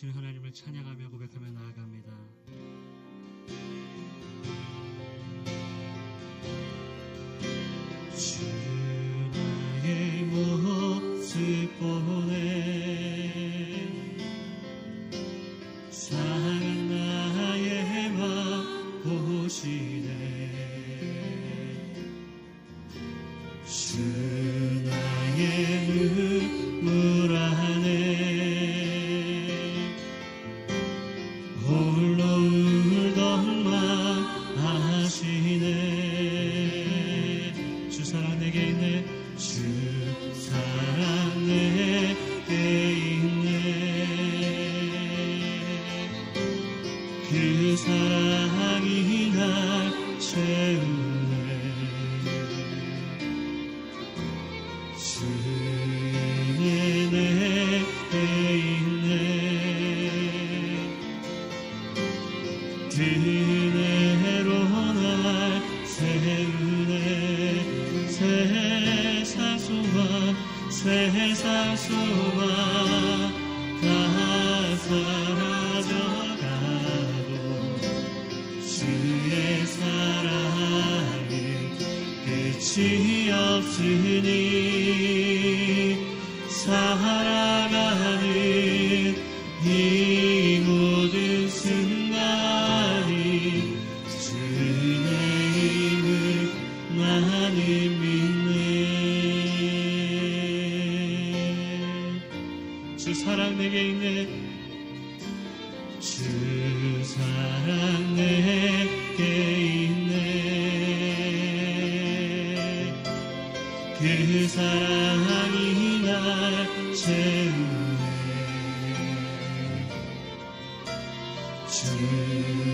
하시는 하나님을 찬양하며 고백하며 나아갑니다. 주님.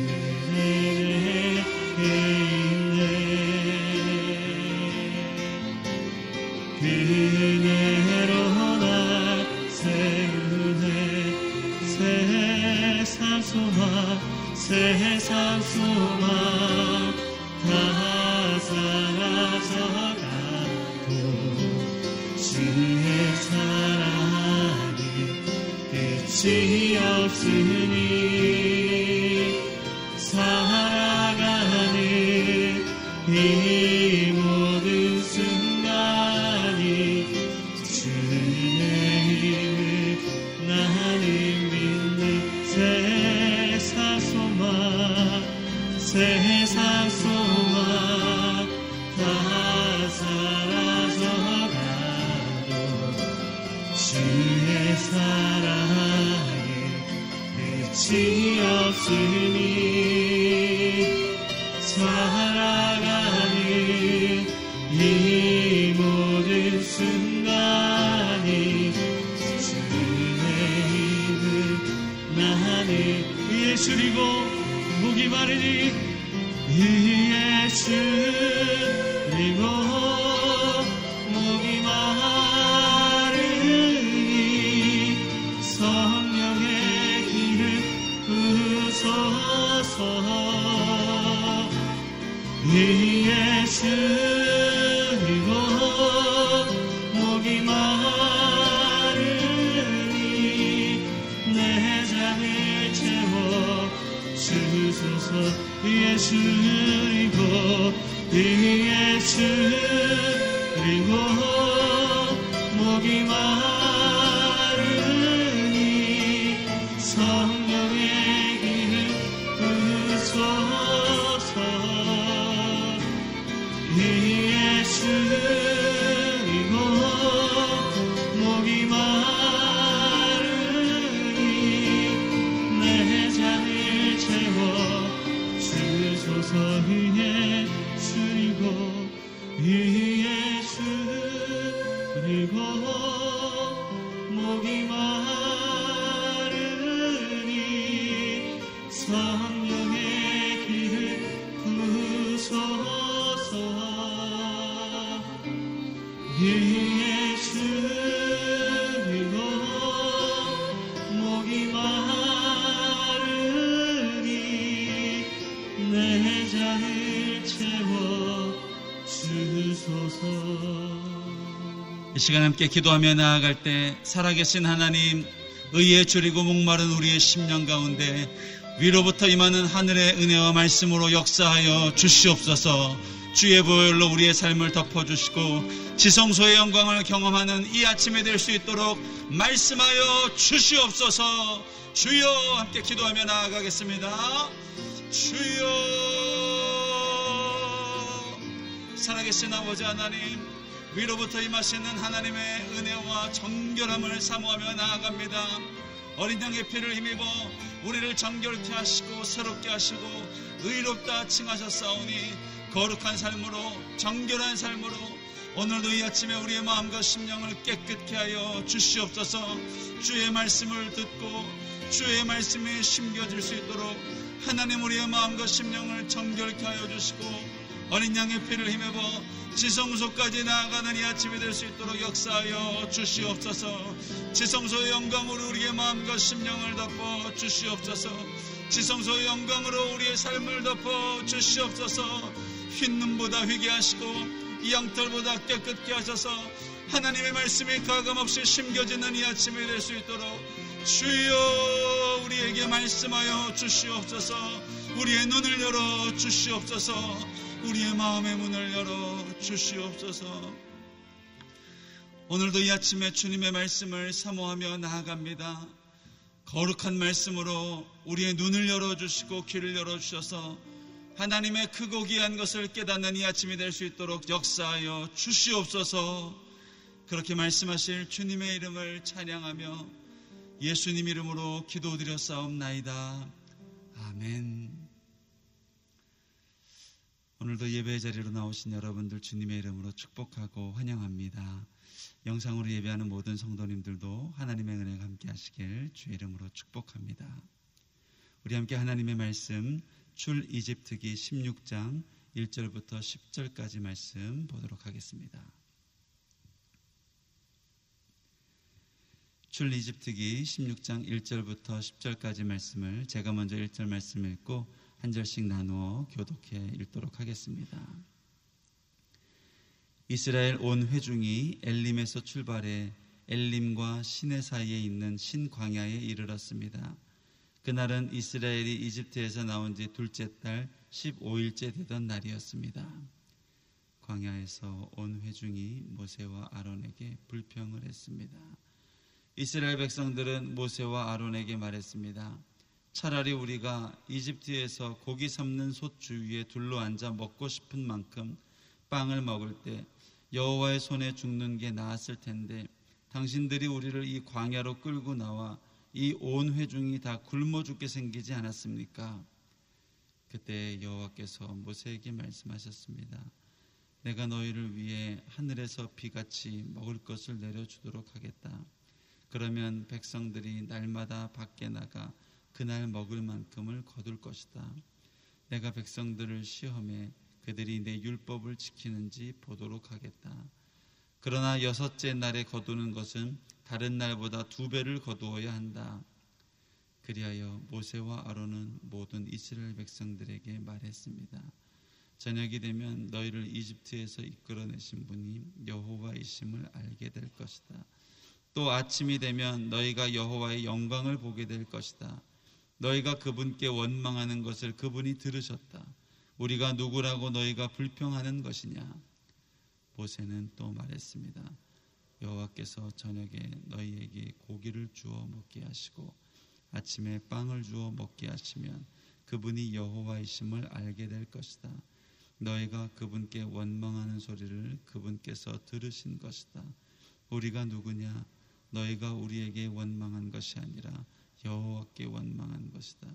없으니 살아가는 이 모든 순간이 주님의 힘을 나는 예수리고 목이 마르니 예수 be 시간 함께 기도하며 나아갈 때 살아계신 하나님 의에 줄이고 목마른 우리의 심령 가운데 위로부터 임하는 하늘의 은혜와 말씀으로 역사하여 주시옵소서. 주의 보혈로 우리의 삶을 덮어주시고 지성소의 영광을 경험하는 이 아침이 될 수 있도록 말씀하여 주시옵소서. 주여 함께 기도하며 나아가겠습니다. 주여. 살아계신 아버지 하나님 위로부터 임하시는 하나님의 은혜와 정결함을 사모하며 나아갑니다. 어린 양의 피를 힘입어 우리를 정결케 하시고 새롭게 하시고 의롭다 칭하셨사오니 거룩한 삶으로 정결한 삶으로 오늘도 이 아침에 우리의 마음과 심령을 깨끗게 하여 주시옵소서. 주의 말씀을 듣고 주의 말씀에 심겨질 수 있도록 하나님 우리의 마음과 심령을 정결케 하여 주시고 어린 양의 피를 힘입어 지성소까지 나아가는 이 아침이 될 수 있도록 역사하여 주시옵소서. 지성소의 영광으로 우리의 마음과 심령을 덮어 주시옵소서. 지성소의 영광으로 우리의 삶을 덮어 주시옵소서. 흰 눈보다 휘게 하시고 이 양털보다 깨끗게 하셔서 하나님의 말씀이 가감없이 심겨지는 이 아침이 될 수 있도록 주여 우리에게 말씀하여 주시옵소서. 우리의 눈을 열어 주시옵소서 우리의 마음의 문을 열어 주시옵소서 오늘도 이 아침에 주님의 말씀을 사모하며 나아갑니다. 거룩한 말씀으로 우리의 눈을 열어주시고 귀를 열어주셔서 하나님의 크고 귀한 것을 깨닫는 이 아침이 될 수 있도록 역사하여 주시옵소서 그렇게 말씀하실 주님의 이름을 찬양하며 예수님 이름으로 기도드려 싸움나이다. 아멘. 오늘도 예배 자리로 나오신 여러분들 주님의 이름으로 축복하고 환영합니다. 영상으로 예배하는 모든 성도님들도 하나님의 은혜가 함께 하시길 주의 이름으로 축복합니다. 우리 함께 하나님의 말씀 출 이집트기 16장 1절부터 10절까지 말씀 보도록 하겠습니다. 출 이집트기 16장 1절부터 10절까지 말씀을 제가 먼저 1절 말씀 읽고 한 절씩 나누어 교독해 읽도록 하겠습니다. 이스라엘 온 회중이 엘림에서 출발해 엘림과 시내 사이에 있는 신광야에 이르렀습니다. 그날은 이스라엘이 이집트에서 나온 지 둘째 달 15일째 되던 날이었습니다. 광야에서 온 회중이 모세와 아론에게 불평을 했습니다. 이스라엘 백성들은 모세와 아론에게 말했습니다. 차라리 우리가 이집트에서 고기 삶는 솥 주위에 둘러앉아 먹고 싶은 만큼 빵을 먹을 때 여호와의 손에 죽는 게 나았을 텐데 당신들이 우리를 이 광야로 끌고 나와 이 온 회중이 다 굶어 죽게 생기지 않았습니까? 그때 여호와께서 모세에게 말씀하셨습니다. 내가 너희를 위해 하늘에서 비같이 먹을 것을 내려주도록 하겠다. 그러면 백성들이 날마다 밖에 나가 그날 먹을 만큼을 거둘 것이다. 내가 백성들을 시험해 그들이 내 율법을 지키는지 보도록 하겠다. 그러나 여섯째 날에 거두는 것은 다른 날보다 두 배를 거두어야 한다. 그리하여 모세와 아론은 모든 이스라엘 백성들에게 말했습니다. 저녁이 되면 너희를 이집트에서 이끌어내신 분이 여호와이심을 알게 될 것이다. 또 아침이 되면 너희가 여호와의 영광을 보게 될 것이다. 너희가 그분께 원망하는 것을 그분이 들으셨다. 우리가 누구라고 너희가 불평하는 것이냐? 모세는 또 말했습니다. 여호와께서 저녁에 너희에게 고기를 주어 먹게 하시고 아침에 빵을 주어 먹게 하시면 그분이 여호와이심을 알게 될 것이다. 너희가 그분께 원망하는 소리를 그분께서 들으신 것이다. 우리가 누구냐? 너희가 우리에게 원망한 것이 아니라 여호와께 원망한 것이다.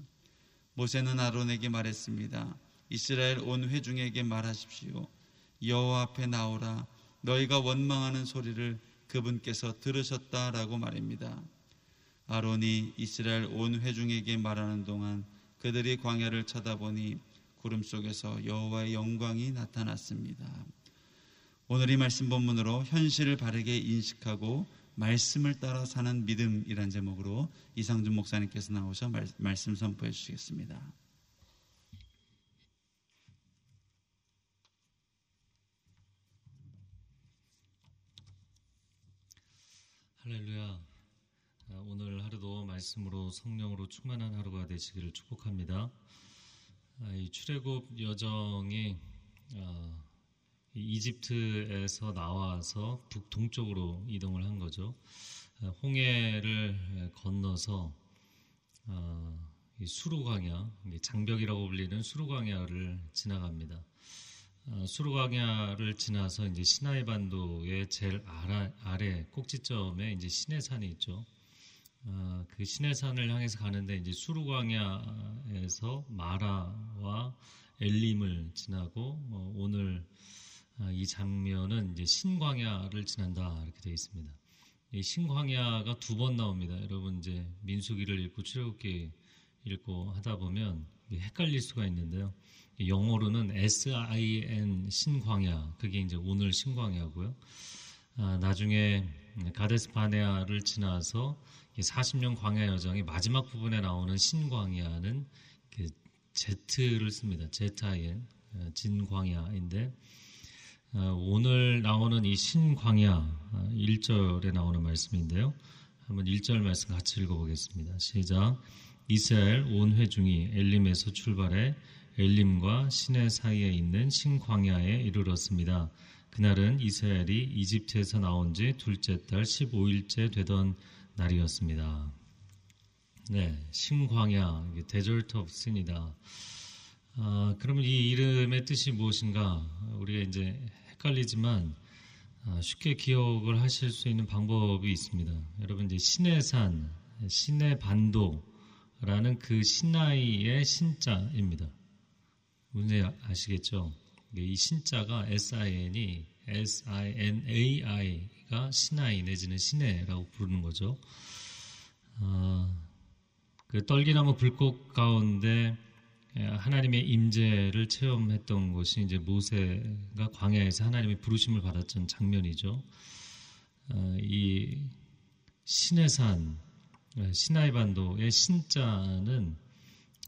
모세는 아론에게 말했습니다. 이스라엘 온 회중에게 말하십시오. 여호와 앞에 나오라. 너희가 원망하는 소리를 그분께서 들으셨다라고 말입니다. 아론이 이스라엘 온 회중에게 말하는 동안 그들이 광야를 쳐다보니 구름 속에서 여호와의 영광이 나타났습니다. 오늘 이 말씀 본문으로 현실을 바르게 인식하고 말씀을 따라 사는 믿음이란 제목으로 이상준 목사님께서 나오셔 말, 말씀 선포해 주시겠습니다. 할렐루야. 아, 오늘 하루도 말씀으로 성령으로 충만한 하루가 되시기를 축복합니다. 아, 이 출애굽 여정이 어, 이집트에서 나와서 북동쪽으로 이동을 한 거죠. 아, 홍해를 건너서 어, 수루광야, 장벽이라고 불리는 수루광야를 지나갑니다. 어, 수루광야를 지나서 이제 시나이 반도의 제일 아래, 꼭지점에 이제 시내산이 있죠. 어, 그 시내산을 향해서 가는데 이제 수루광야에서 마라와 엘림을 지나고 어, 오늘 어, 이 장면은 이제 신광야를 지난다 이렇게 되어 있습니다. 이 신광야가 두 번 나옵니다. 여러분 이제 민수기를 읽고 출애굽기 읽고 하다 보면 헷갈릴 수가 있는데요. 영어로는 S-I-N 신광야 그게 이제 오늘 신광야고요. 아, 나중에 가데스 바네아를 지나서 40년 광야 여정의 마지막 부분에 나오는 신광야는 Z를 씁니다. Z-I-N 어, 진광야인데 어, 오늘 나오는 이 신광야 1절에 어, 나오는 말씀인데요. 한번 1절 말씀 같이 읽어보겠습니다. 시작. 이스라엘 온 회중이 엘림에서 출발해 엘림과 시내 사이에 있는 신광야에 이르렀습니다. 그날은 이스라엘이 이집트에서 나온 지 둘째 달 15일째 되던 날이었습니다. 네, 신광야, Desert of Sin이다. 아, 그러면 이 이름의 뜻이 무엇인가? 우리가 이제 헷갈리지만 아, 쉽게 기억을 하실 수 있는 방법이 있습니다. 여러분 이제 신의 산, 신의 반도라는 그 시나이의 신자입니다. 뭔지 아시겠죠? 이 신자가 S-I-N이 S-I-N-A-I가 신하이 내지는 신해라고 부르는 거죠. 어, 그 떨기나무 불꽃 가운데 하나님의 임재를 체험했던 것이 이제 모세가 광야에서 하나님의 부르심을 받았던 장면이죠. 어, 이 신의 산, 시나이 반도의 신자는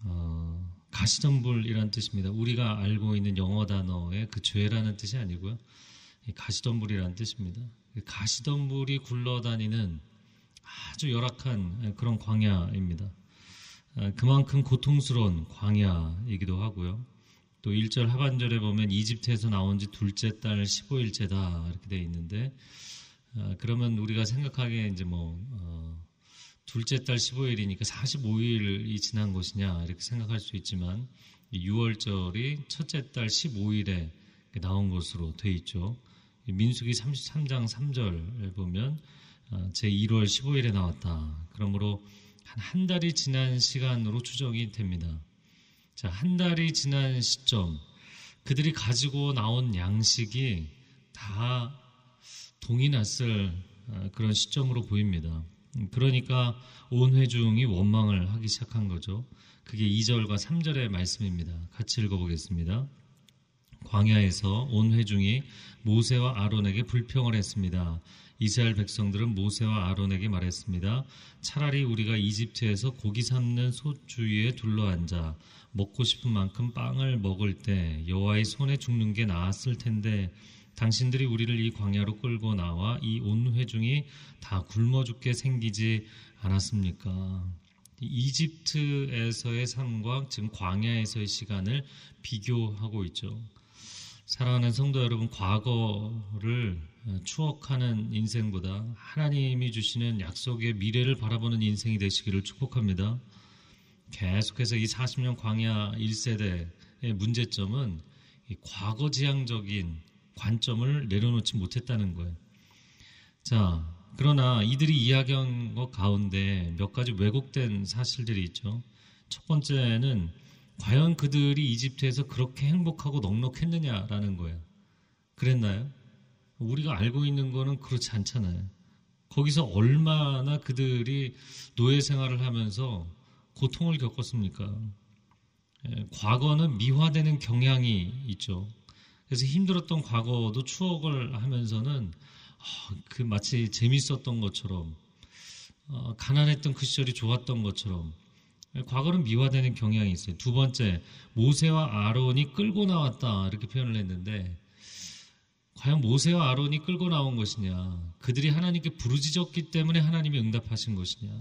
어, 가시덤불이라는 뜻입니다. 우리가 알고 있는 영어 단어의 그 죄라는 뜻이 아니고요. 가시덤불이라는 뜻입니다. 가시덤불이 굴러다니는 아주 열악한 그런 광야입니다. 아, 그만큼 고통스러운 광야이기도 하고요. 또 1절 하반절에 보면 이집트에서 나온 지 둘째 달 15일째다 이렇게 되어 있는데 아, 그러면 우리가 생각하기에 이제 뭐 어, 둘째 달 15일이니까 45일이 지난 것이냐 이렇게 생각할 수 있지만 6월절이 첫째 달 15일에 나온 것으로 되어 있죠. 민수기 33장 3절을 보면 어, 제 1월 15일에 나왔다. 그러므로 한, 한 달이 지난 시간으로 추정이 됩니다. 자, 한 달이 지난 시점, 그들이 가지고 나온 양식이 다 동이 났을 어, 그런 시점으로 보입니다. 그러니까 온 회중이 원망을 하기 시작한 거죠. 그게 2절과 3절의 말씀입니다. 같이 읽어보겠습니다. 광야에서 온 회중이 모세와 아론에게 불평을 했습니다. 이스라엘 백성들은 모세와 아론에게 말했습니다. 차라리 우리가 이집트에서 고기 삶는 소 주위에 둘러앉아 먹고 싶은 만큼 빵을 먹을 때 여호와의 손에 죽는 게 나았을 텐데 당신들이 우리를 이 광야로 끌고 나와 이 온 회중이 다 굶어 죽게 생기지 않았습니까? 이집트에서의 삶과 지금 광야에서의 시간을 비교하고 있죠. 사랑하는 성도 여러분, 과거를 추억하는 인생보다 하나님이 주시는 약속의 미래를 바라보는 인생이 되시기를 축복합니다. 계속해서 이 40년 광야 1세대의 문제점은 과거 지향적인 관점을 내려놓지 못했다는 거예요. 자, 그러나 이들이 이야기한 것 가운데 몇 가지 왜곡된 사실들이 있죠. 첫 번째는 과연 그들이 이집트에서 그렇게 행복하고 넉넉했느냐라는 거예요. 그랬나요? 우리가 알고 있는 거는 그렇지 않잖아요. 거기서 얼마나 그들이 노예 생활을 하면서 고통을 겪었습니까? 예, 과거는 미화되는 경향이 있죠. 그래서 힘들었던 과거도 추억을 하면서는 아, 그 마치 재밌었던 것처럼 어, 가난했던 그 시절이 좋았던 것처럼 과거는 미화되는 경향이 있어요. 두 번째 모세와 아론이 끌고 나왔다 이렇게 표현을 했는데 과연 모세와 아론이 끌고 나온 것이냐? 그들이 하나님께 부르짖었기 때문에 하나님이 응답하신 것이냐?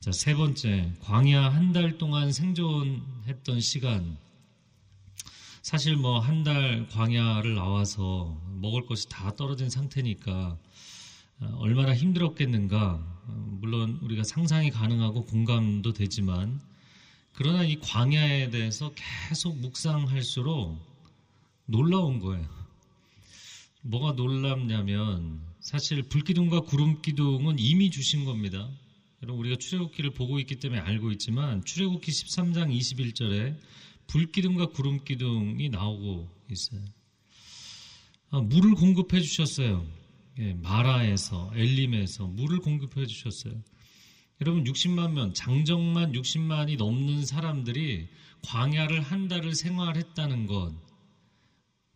자, 세 번째, 광야 한 달 동안 생존했던 시간. 사실 뭐 한 달 광야를 나와서 먹을 것이 다 떨어진 상태니까 어, 얼마나 힘들었겠는가. 어, 물론 우리가 상상이 가능하고 공감도 되지만 그러나 이 광야에 대해서 계속 묵상할수록 놀라운 거예요. 뭐가 놀랍냐면 사실 불기둥과 구름기둥은 이미 주신 겁니다. 여러분 우리가 출애굽기를 보고 있기 때문에 알고 있지만 출애굽기 13장 21절에 불기둥과 구름기둥이 나오고 있어요. 아, 물을 공급해 주셨어요. 예, 마라에서 엘림에서 물을 공급해 주셨어요. 여러분 60만 명, 장정만 60만이 넘는 사람들이 광야를 한 달을 생활했다는 것,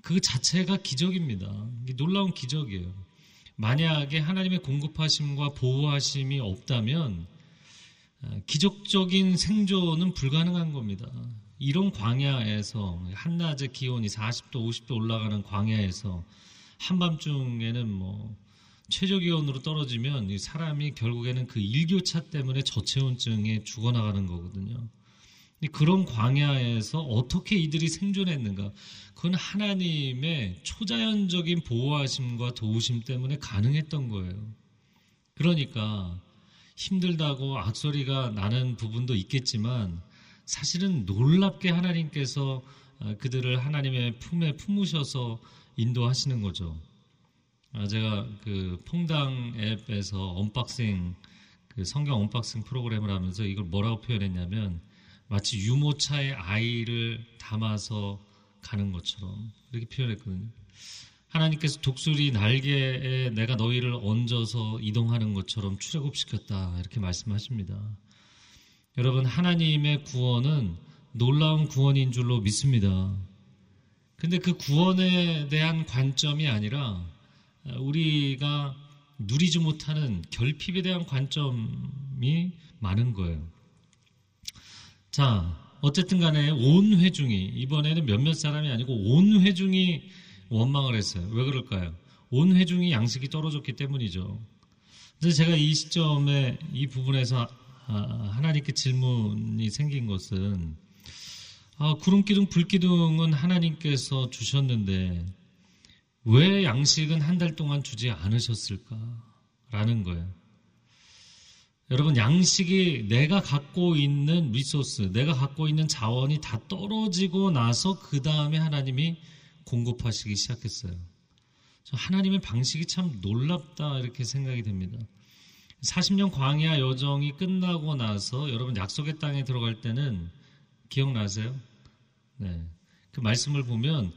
그 자체가 기적입니다. 놀라운 기적이에요. 만약에 하나님의 공급하심과 보호하심이 없다면 어, 기적적인 생존은 불가능한 겁니다. 이런 광야에서 한낮에 기온이 40도, 50도 올라가는 광야에서 한밤중에는 뭐 최저 기온으로 떨어지면 사람이 결국에는 그 일교차 때문에 저체온증에 죽어나가는 거거든요. 그런 광야에서 어떻게 이들이 생존했는가? 그건 하나님의 초자연적인 보호하심과 도우심 때문에 가능했던 거예요. 그러니까 힘들다고 악소리가 나는 부분도 있겠지만 사실은 놀랍게 하나님께서 어, 그들을 하나님의 품에 품으셔서 인도하시는 거죠. 아, 제가 그 퐁당 앱에서 unboxing 그 성경 unboxing 프로그램을 하면서 이걸 뭐라고 표현했냐면 마치 유모차에 아이를 담아서 가는 것처럼 이렇게 표현했거든요. 하나님께서 독수리 날개에 내가 너희를 얹어서 이동하는 것처럼 출애굽시켰다 이렇게 말씀하십니다. 여러분 하나님의 구원은 놀라운 구원인 줄로 믿습니다. 근데 그 구원에 대한 관점이 아니라 우리가 누리지 못하는 결핍에 대한 관점이 많은 거예요. 자, 어쨌든 간에 온 회중이, 이번에는 몇몇 사람이 아니고 온 회중이 원망을 했어요. 왜 그럴까요? 온 회중이 양식이 떨어졌기 때문이죠. 그래서 제가 이 시점에 이 부분에서 아, 하나님께 질문이 생긴 것은 아, 구름 기둥, 불 기둥은 하나님께서 주셨는데 왜 양식은 한 달 동안 주지 않으셨을까라는 거예요. 여러분 양식이 내가 갖고 있는 리소스, 내가 갖고 있는 자원이 다 떨어지고 나서 그 다음에 하나님이 공급하시기 시작했어요. 하나님의 방식이 참 놀랍다 이렇게 생각이 됩니다. 40년 광야 여정이 끝나고 나서 여러분 약속의 땅에 들어갈 때는 기억나세요? 네. 그 말씀을 보면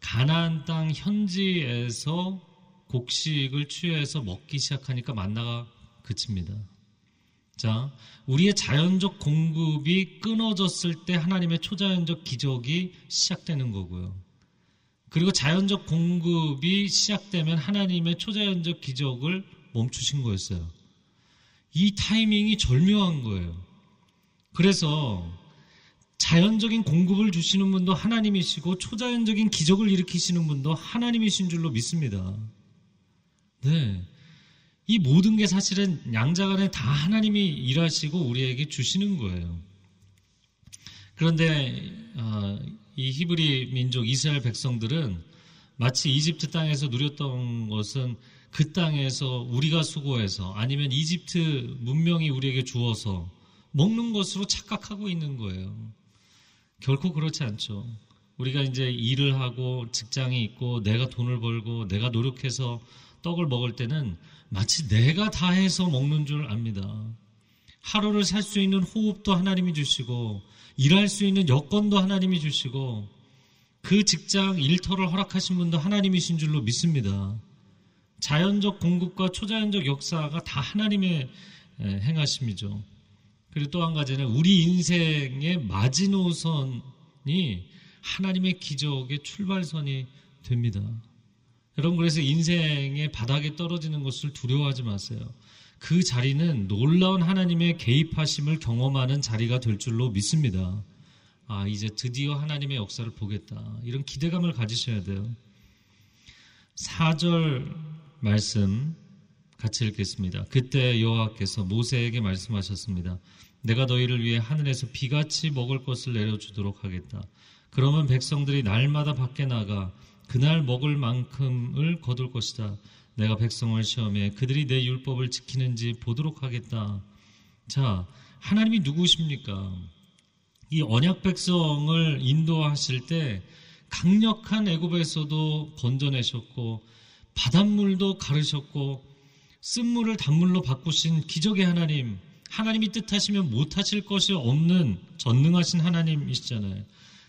가나안 땅 현지에서 곡식을 취해서 먹기 시작하니까 만나가 그칩니다. 자, 우리의 자연적 공급이 끊어졌을 때 하나님의 초자연적 기적이 시작되는 거고요. 그리고 자연적 공급이 시작되면 하나님의 초자연적 기적을 멈추신 거였어요. 이 타이밍이 절묘한 거예요. 그래서 자연적인 공급을 주시는 분도 하나님이시고 초자연적인 기적을 일으키시는 분도 하나님이신 줄로 믿습니다. 네. 이 모든 게 사실은 양자간에 다 하나님이 일하시고 우리에게 주시는 거예요. 그런데 어, 이 히브리 민족 이스라엘 백성들은 마치 이집트 땅에서 누렸던 것은 그 땅에서 우리가 수고해서 아니면 이집트 문명이 우리에게 주어서 먹는 것으로 착각하고 있는 거예요. 결코 그렇지 않죠. 우리가 이제 일을 하고 직장이 있고 내가 돈을 벌고 내가 노력해서 떡을 먹을 때는 마치 내가 다 해서 먹는 줄 압니다. 하루를 살 수 있는 호흡도 하나님이 주시고 일할 수 있는 여건도 하나님이 주시고 그 직장 일터를 허락하신 분도 하나님이신 줄로 믿습니다. 자연적 공급과 초자연적 역사가 다 하나님의 행하심이죠. 그리고 또 한 가지는 우리 인생의 마지노선이 하나님의 기적의 출발선이 됩니다. 여러분 그래서 인생의 바닥에 떨어지는 것을 두려워하지 마세요. 그 자리는 놀라운 하나님의 개입하심을 경험하는 자리가 될 줄로 믿습니다. 아, 이제 드디어 하나님의 역사를 보겠다. 이런 기대감을 가지셔야 돼요. 4절 말씀 같이 읽겠습니다. 그때 여호와께서 모세에게 말씀하셨습니다. 내가 너희를 위해 하늘에서 비같이 먹을 것을 내려주도록 하겠다. 그러면 백성들이 날마다 밖에 나가 그날 먹을 만큼을 거둘 것이다. 내가 백성을 시험해 그들이 내 율법을 지키는지 보도록 하겠다. 자, 하나님이 누구십니까? 이 언약 백성을 인도하실 때 강력한 애굽에서도 건져내셨고 바닷물도 가르셨고 쓴물을 단물로 바꾸신 기적의 하나님, 하나님이 뜻하시면 못하실 것이 없는 전능하신 하나님이시잖아요.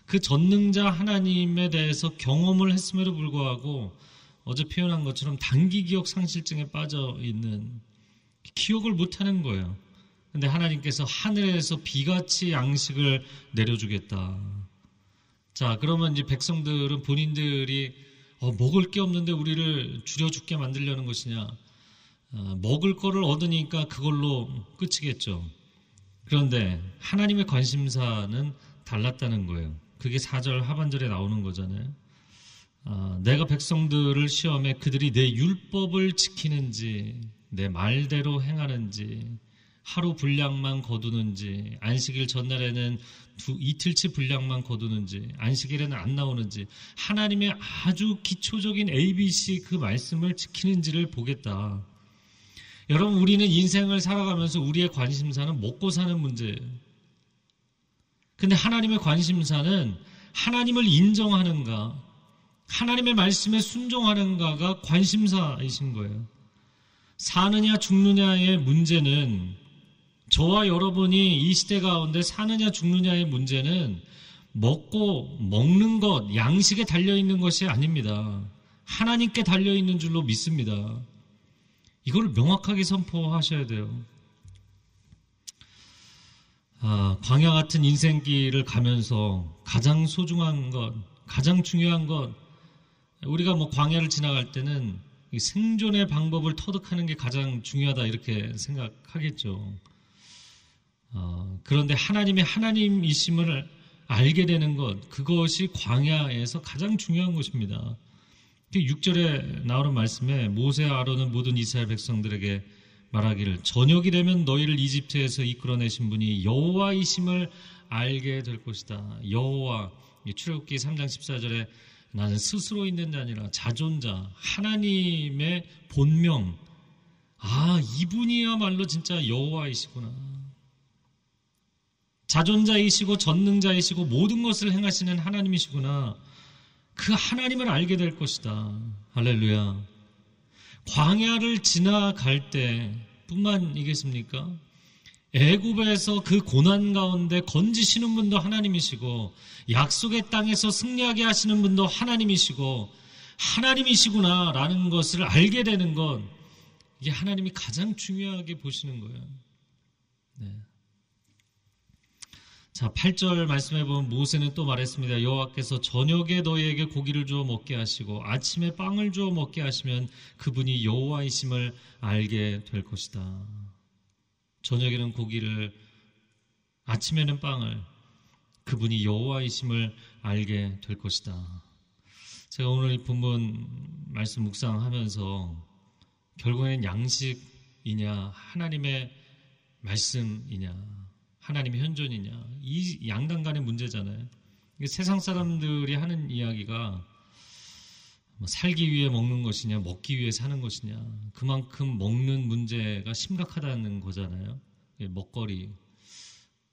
그 전능자 하나님에 대해서 경험을 했음에도 불구하고 어제 표현한 것처럼 단기 기억 상실증에 빠져 있는 기억을 못하는 거예요. 근데 하나님께서 하늘에서 비같이 양식을 내려주겠다. 자, 그러면 이제 백성들은 본인들이 어, 먹을 게 없는데 우리를 줄여 죽게 만들려는 것이냐? 어, 먹을 거를 얻으니까 그걸로 끝이겠죠. 그런데 하나님의 관심사는 달랐다는 거예요. 그게 4절 하반절에 나오는 거잖아요. 어, 내가 백성들을 시험해 그들이 내 율법을 지키는지, 내 말대로 행하는지, 하루 분량만 거두는지, 안식일 전날에는 두, 이틀치 분량만 거두는지, 안식일에는 안 나오는지, 하나님의 아주 기초적인 ABC 그 말씀을 지키는지를 보겠다. 여러분, 우리는 인생을 살아가면서 우리의 관심사는 먹고 사는 문제예요. 근데 하나님의 관심사는 하나님을 인정하는가, 하나님의 말씀에 순종하는가가 관심사이신 거예요. 사느냐 죽느냐의 문제는 저와 여러분이 이 시대 가운데 사느냐 죽느냐의 문제는 먹고 먹는 것, 양식에 달려 있는 것이 아닙니다. 하나님께 달려 있는 줄로 믿습니다. 이걸 명확하게 선포하셔야 돼요. 아, 광야 같은 인생길을 가면서 가장 소중한 것, 가장 중요한 것, 우리가 뭐 광야를 지나갈 때는 생존의 방법을 터득하는 게 가장 중요하다 이렇게 생각하겠죠. 어, 그런데 하나님의 하나님이심을 알게 되는 것, 그것이 광야에서 가장 중요한 것입니다. 6절에 나오는 말씀에 모세 아론은 모든 이스라엘 백성들에게 말하기를 저녁이 되면 너희를 이집트에서 이끌어내신 분이 여호와이심을 알게 될 것이다. 여호와 출애굽기 3장 14절에 나는 스스로 있는 자 아니라 자존자 하나님의 본명 아 이분이야말로 진짜 여호와이시구나. 자존자이시고 전능자이시고 모든 것을 행하시는 하나님이시구나. 그 하나님을 알게 될 것이다. 할렐루야. 광야를 지나갈 때 뿐만이겠습니까? 애굽에서 그 고난 가운데 건지시는 분도 하나님이시고 약속의 땅에서 승리하게 하시는 분도 하나님이시고 하나님이시구나라는 것을 알게 되는 건 이게 하나님이 가장 중요하게 보시는 거예요. 네. 자, 8절 말씀해 보면 모세는 또 말했습니다. 여호와께서 저녁에 너희에게 고기를 주어 먹게 하시고 아침에 빵을 주어 먹게 하시면 그분이 여호와이심을 알게 될 것이다. 저녁에는 고기를 아침에는 빵을 그분이 여호와이심을 알게 될 것이다. 제가 오늘 이 본문 말씀 묵상하면서 결국에는 양식이냐 하나님의 말씀이냐 하나님의 현존이냐 이 양당 간의 문제잖아요. 세상 사람들이 하는 이야기가 뭐 살기 위해 먹는 것이냐 먹기 위해 사는 것이냐 그만큼 먹는 문제가 심각하다는 거잖아요. 예, 먹거리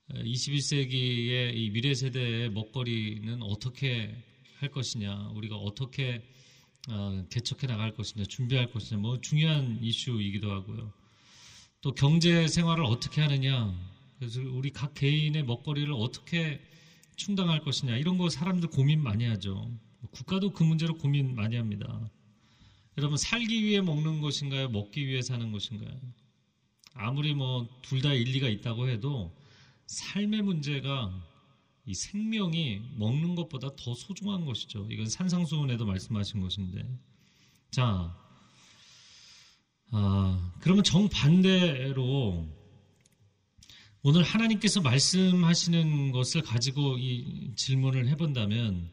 21세기의 이 미래 세대의 먹거리는 어떻게 할 것이냐 우리가 어떻게 어, 개척해 나갈 것이냐 준비할 것이냐 뭐 중요한 이슈이기도 하고요. 또 경제 생활을 어떻게 하느냐 그래서 우리 각 개인의 먹거리를 어떻게 충당할 것이냐 이런 거 사람들 고민 많이 하죠. 국가도 그 문제로 고민 많이 합니다. 여러분 살기 위해 먹는 것인가요? 먹기 위해 사는 것인가요? 아무리 뭐 둘 다 일리가 있다고 해도 삶의 문제가 이 생명이 먹는 것보다 더 소중한 것이죠. 이건 산상수훈에도 말씀하신 것인데. 자, 아, 그러면 정반대로 오늘 하나님께서 말씀하시는 것을 가지고 이 질문을 해본다면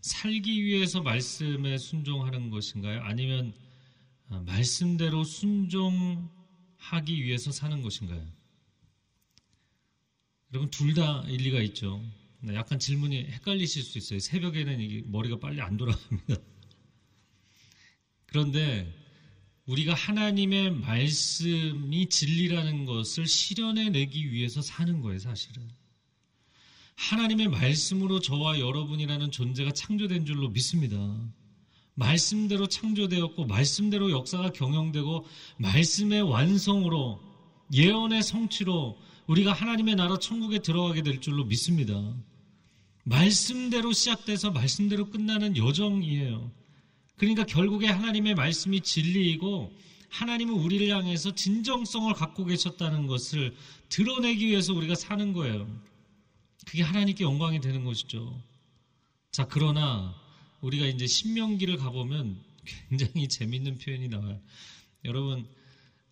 살기 위해서 말씀에 순종하는 것인가요? 아니면 아, 말씀대로 순종하기 위해서 사는 것인가요? 여러분 둘 다 일리가 있죠. 네, 약간 질문이 헷갈리실 수 있어요. 새벽에는 머리가 빨리 안 돌아갑니다. 그런데 우리가 하나님의 말씀이 진리라는 것을 실현해 내기 위해서 사는 거예요, 사실은. 하나님의 말씀으로 저와 여러분이라는 존재가 창조된 줄로 믿습니다. 말씀대로 창조되었고, 말씀대로 역사가 경영되고, 말씀의 완성으로, 예언의 성취로 우리가 하나님의 나라 천국에 들어가게 될 줄로 믿습니다. 말씀대로 시작돼서 말씀대로 끝나는 여정이에요. 그러니까 결국에 하나님의 말씀이 진리이고 하나님은 우리를 향해서 진정성을 갖고 계셨다는 것을 드러내기 위해서 우리가 사는 거예요. 그게 하나님께 영광이 되는 것이죠. 자, 그러나 우리가 이제 신명기를 가보면 굉장히 재밌는 표현이 나와요. 여러분,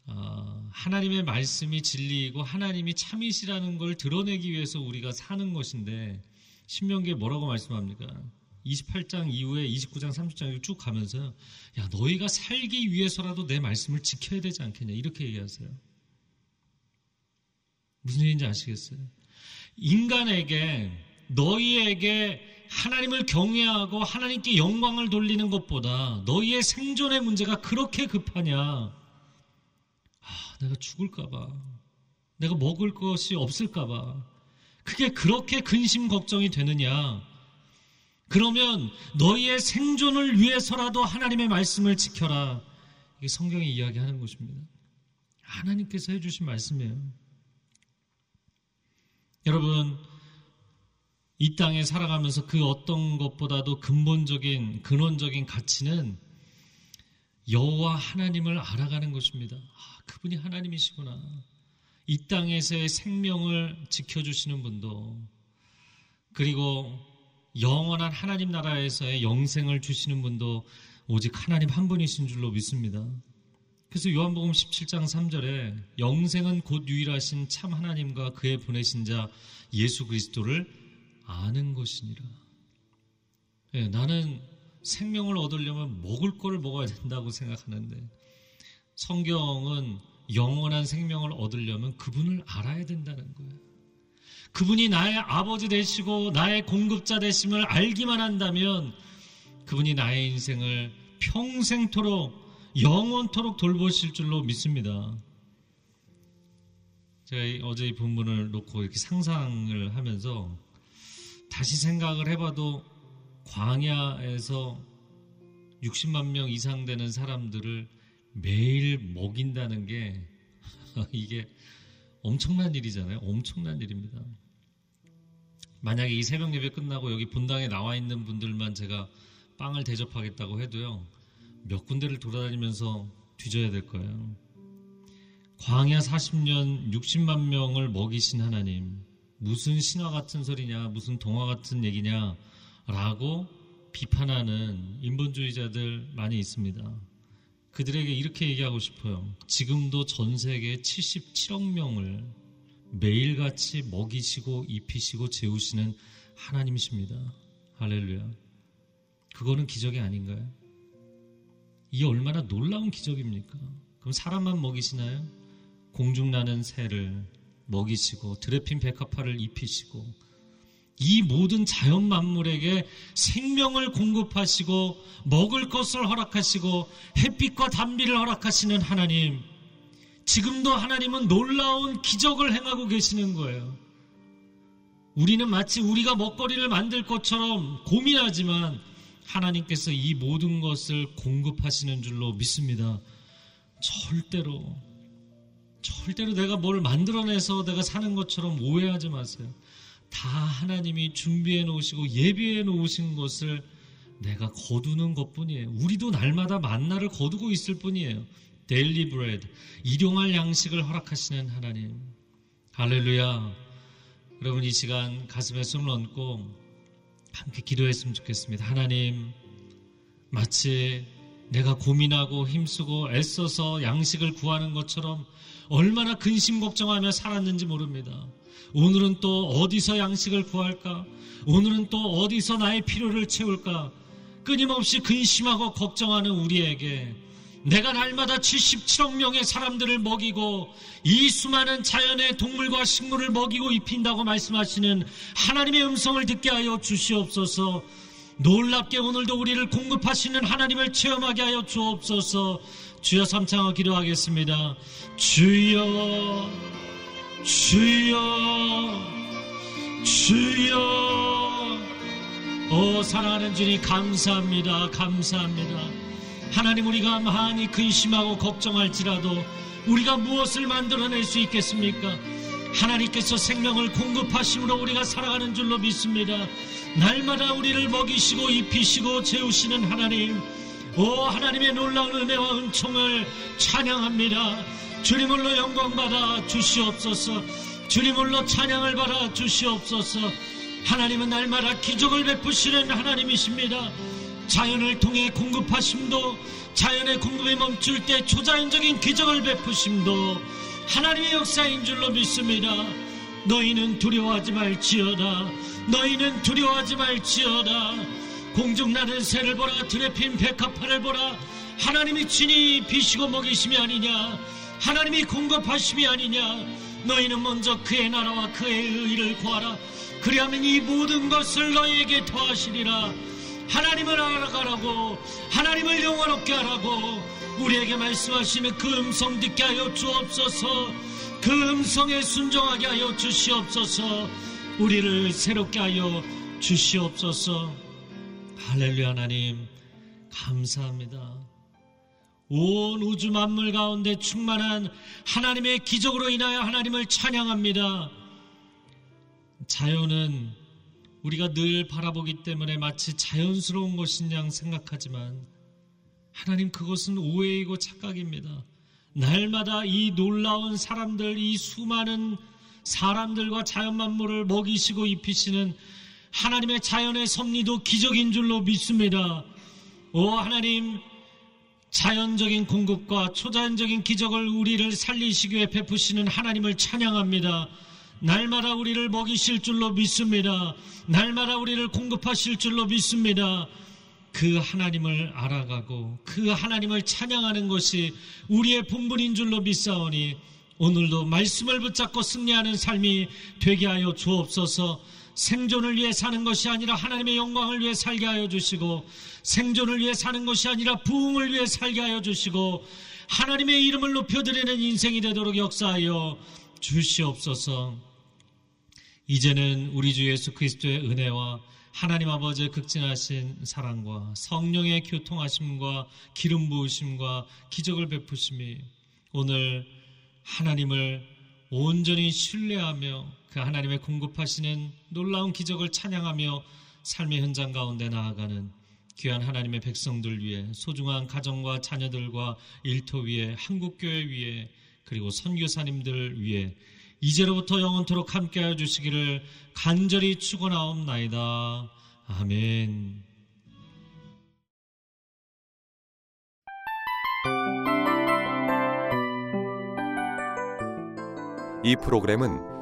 어, 하나님의 말씀이 진리이고 하나님이 참이시라는 걸 드러내기 위해서 우리가 사는 것인데 신명기에 뭐라고 말씀합니까? 28장 이후에 29장, 30장 쭉 가면서 야 너희가 살기 위해서라도 내 말씀을 지켜야 되지 않겠냐 이렇게 얘기하세요. 무슨 얘기인지 아시겠어요? 인간에게 너희에게 하나님을 경외하고 하나님께 영광을 돌리는 것보다 너희의 생존의 문제가 그렇게 급하냐? 아, 내가 죽을까봐, 내가 먹을 것이 없을까봐, 그게 그렇게 근심 걱정이 되느냐? 그러면 너희의 생존을 위해서라도 하나님의 말씀을 지켜라. 이게 성경이 이야기하는 것입니다. 하나님께서 해주신 말씀이에요. 여러분, 이 땅에 살아가면서 그 어떤 것보다도 근본적인, 근원적인 가치는 여호와 하나님을 알아가는 것입니다. 아, 그분이 하나님이시구나. 이 땅에서의 생명을 지켜주시는 분도, 그리고 영원한 하나님 나라에서의 영생을 주시는 분도 오직 하나님 한 분이신 줄로 믿습니다. 그래서 요한복음 17장 3절에 영생은 곧 유일하신 참 하나님과 그의 보내신 자 예수 그리스도를 아는 것이니라. 네, 나는 생명을 얻으려면 먹을 거를 먹어야 된다고 생각하는데 성경은 영원한 생명을 얻으려면 그분을 알아야 된다는 거예요. 그분이 나의 아버지 되시고 나의 공급자 되심을 알기만 한다면 그분이 나의 인생을 평생토록 영원토록 돌보실 줄로 믿습니다. 제가 어제 이 본문을 놓고 이렇게 상상을 하면서 다시 생각을 해봐도 광야에서 60만 명 이상 되는 사람들을 매일 먹인다는 게 이게 엄청난 일이잖아요. 엄청난 일입니다. 만약에 이 새벽 예배 끝나고 여기 본당에 나와 있는 분들만 제가 빵을 대접하겠다고 해도요. 몇 군데를 돌아다니면서 뒤져야 될 거예요. 광야 40년 60만 명을 먹이신 하나님. 무슨 신화 같은 소리냐, 무슨 동화 같은 얘기냐, 라고 비판하는 인본주의자들 많이 있습니다. 그들에게 이렇게 얘기하고 싶어요. 지금도 전 세계 77억 명을 매일같이 먹이시고 입히시고 재우시는 하나님이십니다. 할렐루야. 그거는 기적이 아닌가요? 이 얼마나 놀라운 기적입니까? 그럼 사람만 먹이시나요? 공중 나는 새를 먹이시고 드레핀 백합화를 입히시고 이 모든 자연 만물에게 생명을 공급하시고 먹을 것을 허락하시고 햇빛과 단비를 허락하시는 하나님. 지금도 하나님은 놀라운 기적을 행하고 계시는 거예요. 우리는 마치 우리가 먹거리를 만들 것처럼 고민하지만 하나님께서 이 모든 것을 공급하시는 줄로 믿습니다. 절대로, 절대로 내가 뭘 만들어내서 내가 사는 것처럼 오해하지 마세요. 다 하나님이 준비해 놓으시고 예비해 놓으신 것을 내가 거두는 것 뿐이에요. 우리도 날마다 만나를 거두고 있을 뿐이에요. Daily bread, 일용할 양식을 허락하시는 하나님. 할렐루야. 여러분 이 시간 가슴에 손을 얹고 함께 기도했으면 좋겠습니다. 하나님, 마치 내가 고민하고 힘쓰고 애써서 양식을 구하는 것처럼 얼마나 근심 걱정하며 살았는지 모릅니다. 오늘은 또 어디서 양식을 구할까? 오늘은 또 어디서 나의 필요를 채울까? 끊임없이 근심하고 걱정하는 우리에게 내가 날마다 77억 명의 사람들을 먹이고 이 수많은 자연의 동물과 식물을 먹이고 입힌다고 말씀하시는 하나님의 음성을 듣게 하여 주시옵소서 놀랍게 오늘도 우리를 공급하시는 하나님을 체험하게 하여 주옵소서 주여 삼창어 기도하겠습니다 주여 주여 주여 오 사랑하는 주님 감사합니다 감사합니다 하나님 우리가 많이 근심하고 걱정할지라도 우리가 무엇을 만들어낼 수 있겠습니까? 하나님께서 생명을 공급하심으로 우리가 살아가는 줄로 믿습니다. 날마다 우리를 먹이시고 입히시고 재우시는 하나님, 오 하나님의 놀라운 은혜와 은총을 찬양합니다. 주님을로 영광 받아 주시옵소서. 주님을로 찬양을 받아 주시옵소서. 하나님은 날마다 기적을 베푸시는 하나님이십니다. 자연을 통해 공급하심도 자연의 공급이 멈출 때 초자연적인 기적을 베푸심도 하나님의 역사인 줄로 믿습니다. 너희는 두려워하지 말지어다. 너희는 두려워하지 말지어다. 공중 나는 새를 보라 들에 핀 백합화를 보라. 하나님이 친히 비시고 먹이심이 아니냐? 하나님이 공급하심이 아니냐? 너희는 먼저 그의 나라와 그의 의를 구하라. 그리하면 이 모든 것을 너희에게 더하시리라. 하나님을 알아가라고 하나님을 영원롭게 하라고 우리에게 말씀하시는 그 음성 듣게 하여 주옵소서. 그 음성에 순종하게 하여 주시옵소서. 우리를 새롭게 하여 주시옵소서 할렐루야 하나님. 감사합니다. 온 우주 만물 가운데 충만한 하나님의 기적으로 인하여 하나님을 찬양합니다. 자연은 우리가 늘 바라보기 때문에 마치 자연스러운 것인 양 생각하지만 하나님 그것은 오해이고 착각입니다. 날마다 이 놀라운 사람들, 이 수많은 사람들과 자연 만물을 먹이시고 입히시는 하나님의 자연의 섭리도 기적인 줄로 믿습니다. 오 하나님 자연적인 공급과 초자연적인 기적을 우리를 살리시기 위해 베푸시는 하나님을 찬양합니다. 날마다 우리를 먹이실 줄로 믿습니다. 날마다 우리를 공급하실 줄로 믿습니다. 그 하나님을 알아가고 그 하나님을 찬양하는 것이 우리의 본분인 줄로 믿사오니 오늘도 말씀을 붙잡고 승리하는 삶이 되게 하여 주옵소서 생존을 위해 사는 것이 아니라 하나님의 영광을 위해 살게 하여 주시고 생존을 위해 사는 것이 아니라 부흥을 위해 살게 하여 주시고 하나님의 이름을 높여드리는 인생이 되도록 역사하여 주시옵소서. 이제는 우리 주 예수 그리스도의 은혜와 하나님 아버지의 극진하신 사랑과 성령의 교통하심과 기름 부으심과 기적을 베푸심이 오늘 하나님을 온전히 신뢰하며 그 하나님의 공급하시는 놀라운 기적을 찬양하며 삶의 현장 가운데 나아가는 귀한 하나님의 백성들 위해 소중한 가정과 자녀들과 일터 위에 한국교회 위에 그리고 선교사님들 위해 이제로부터 영원토록 함께하여 주시기를 간절히 축원하옵나이다. 아멘. 이 프로그램은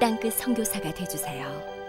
땅끝 성교사가 되주세요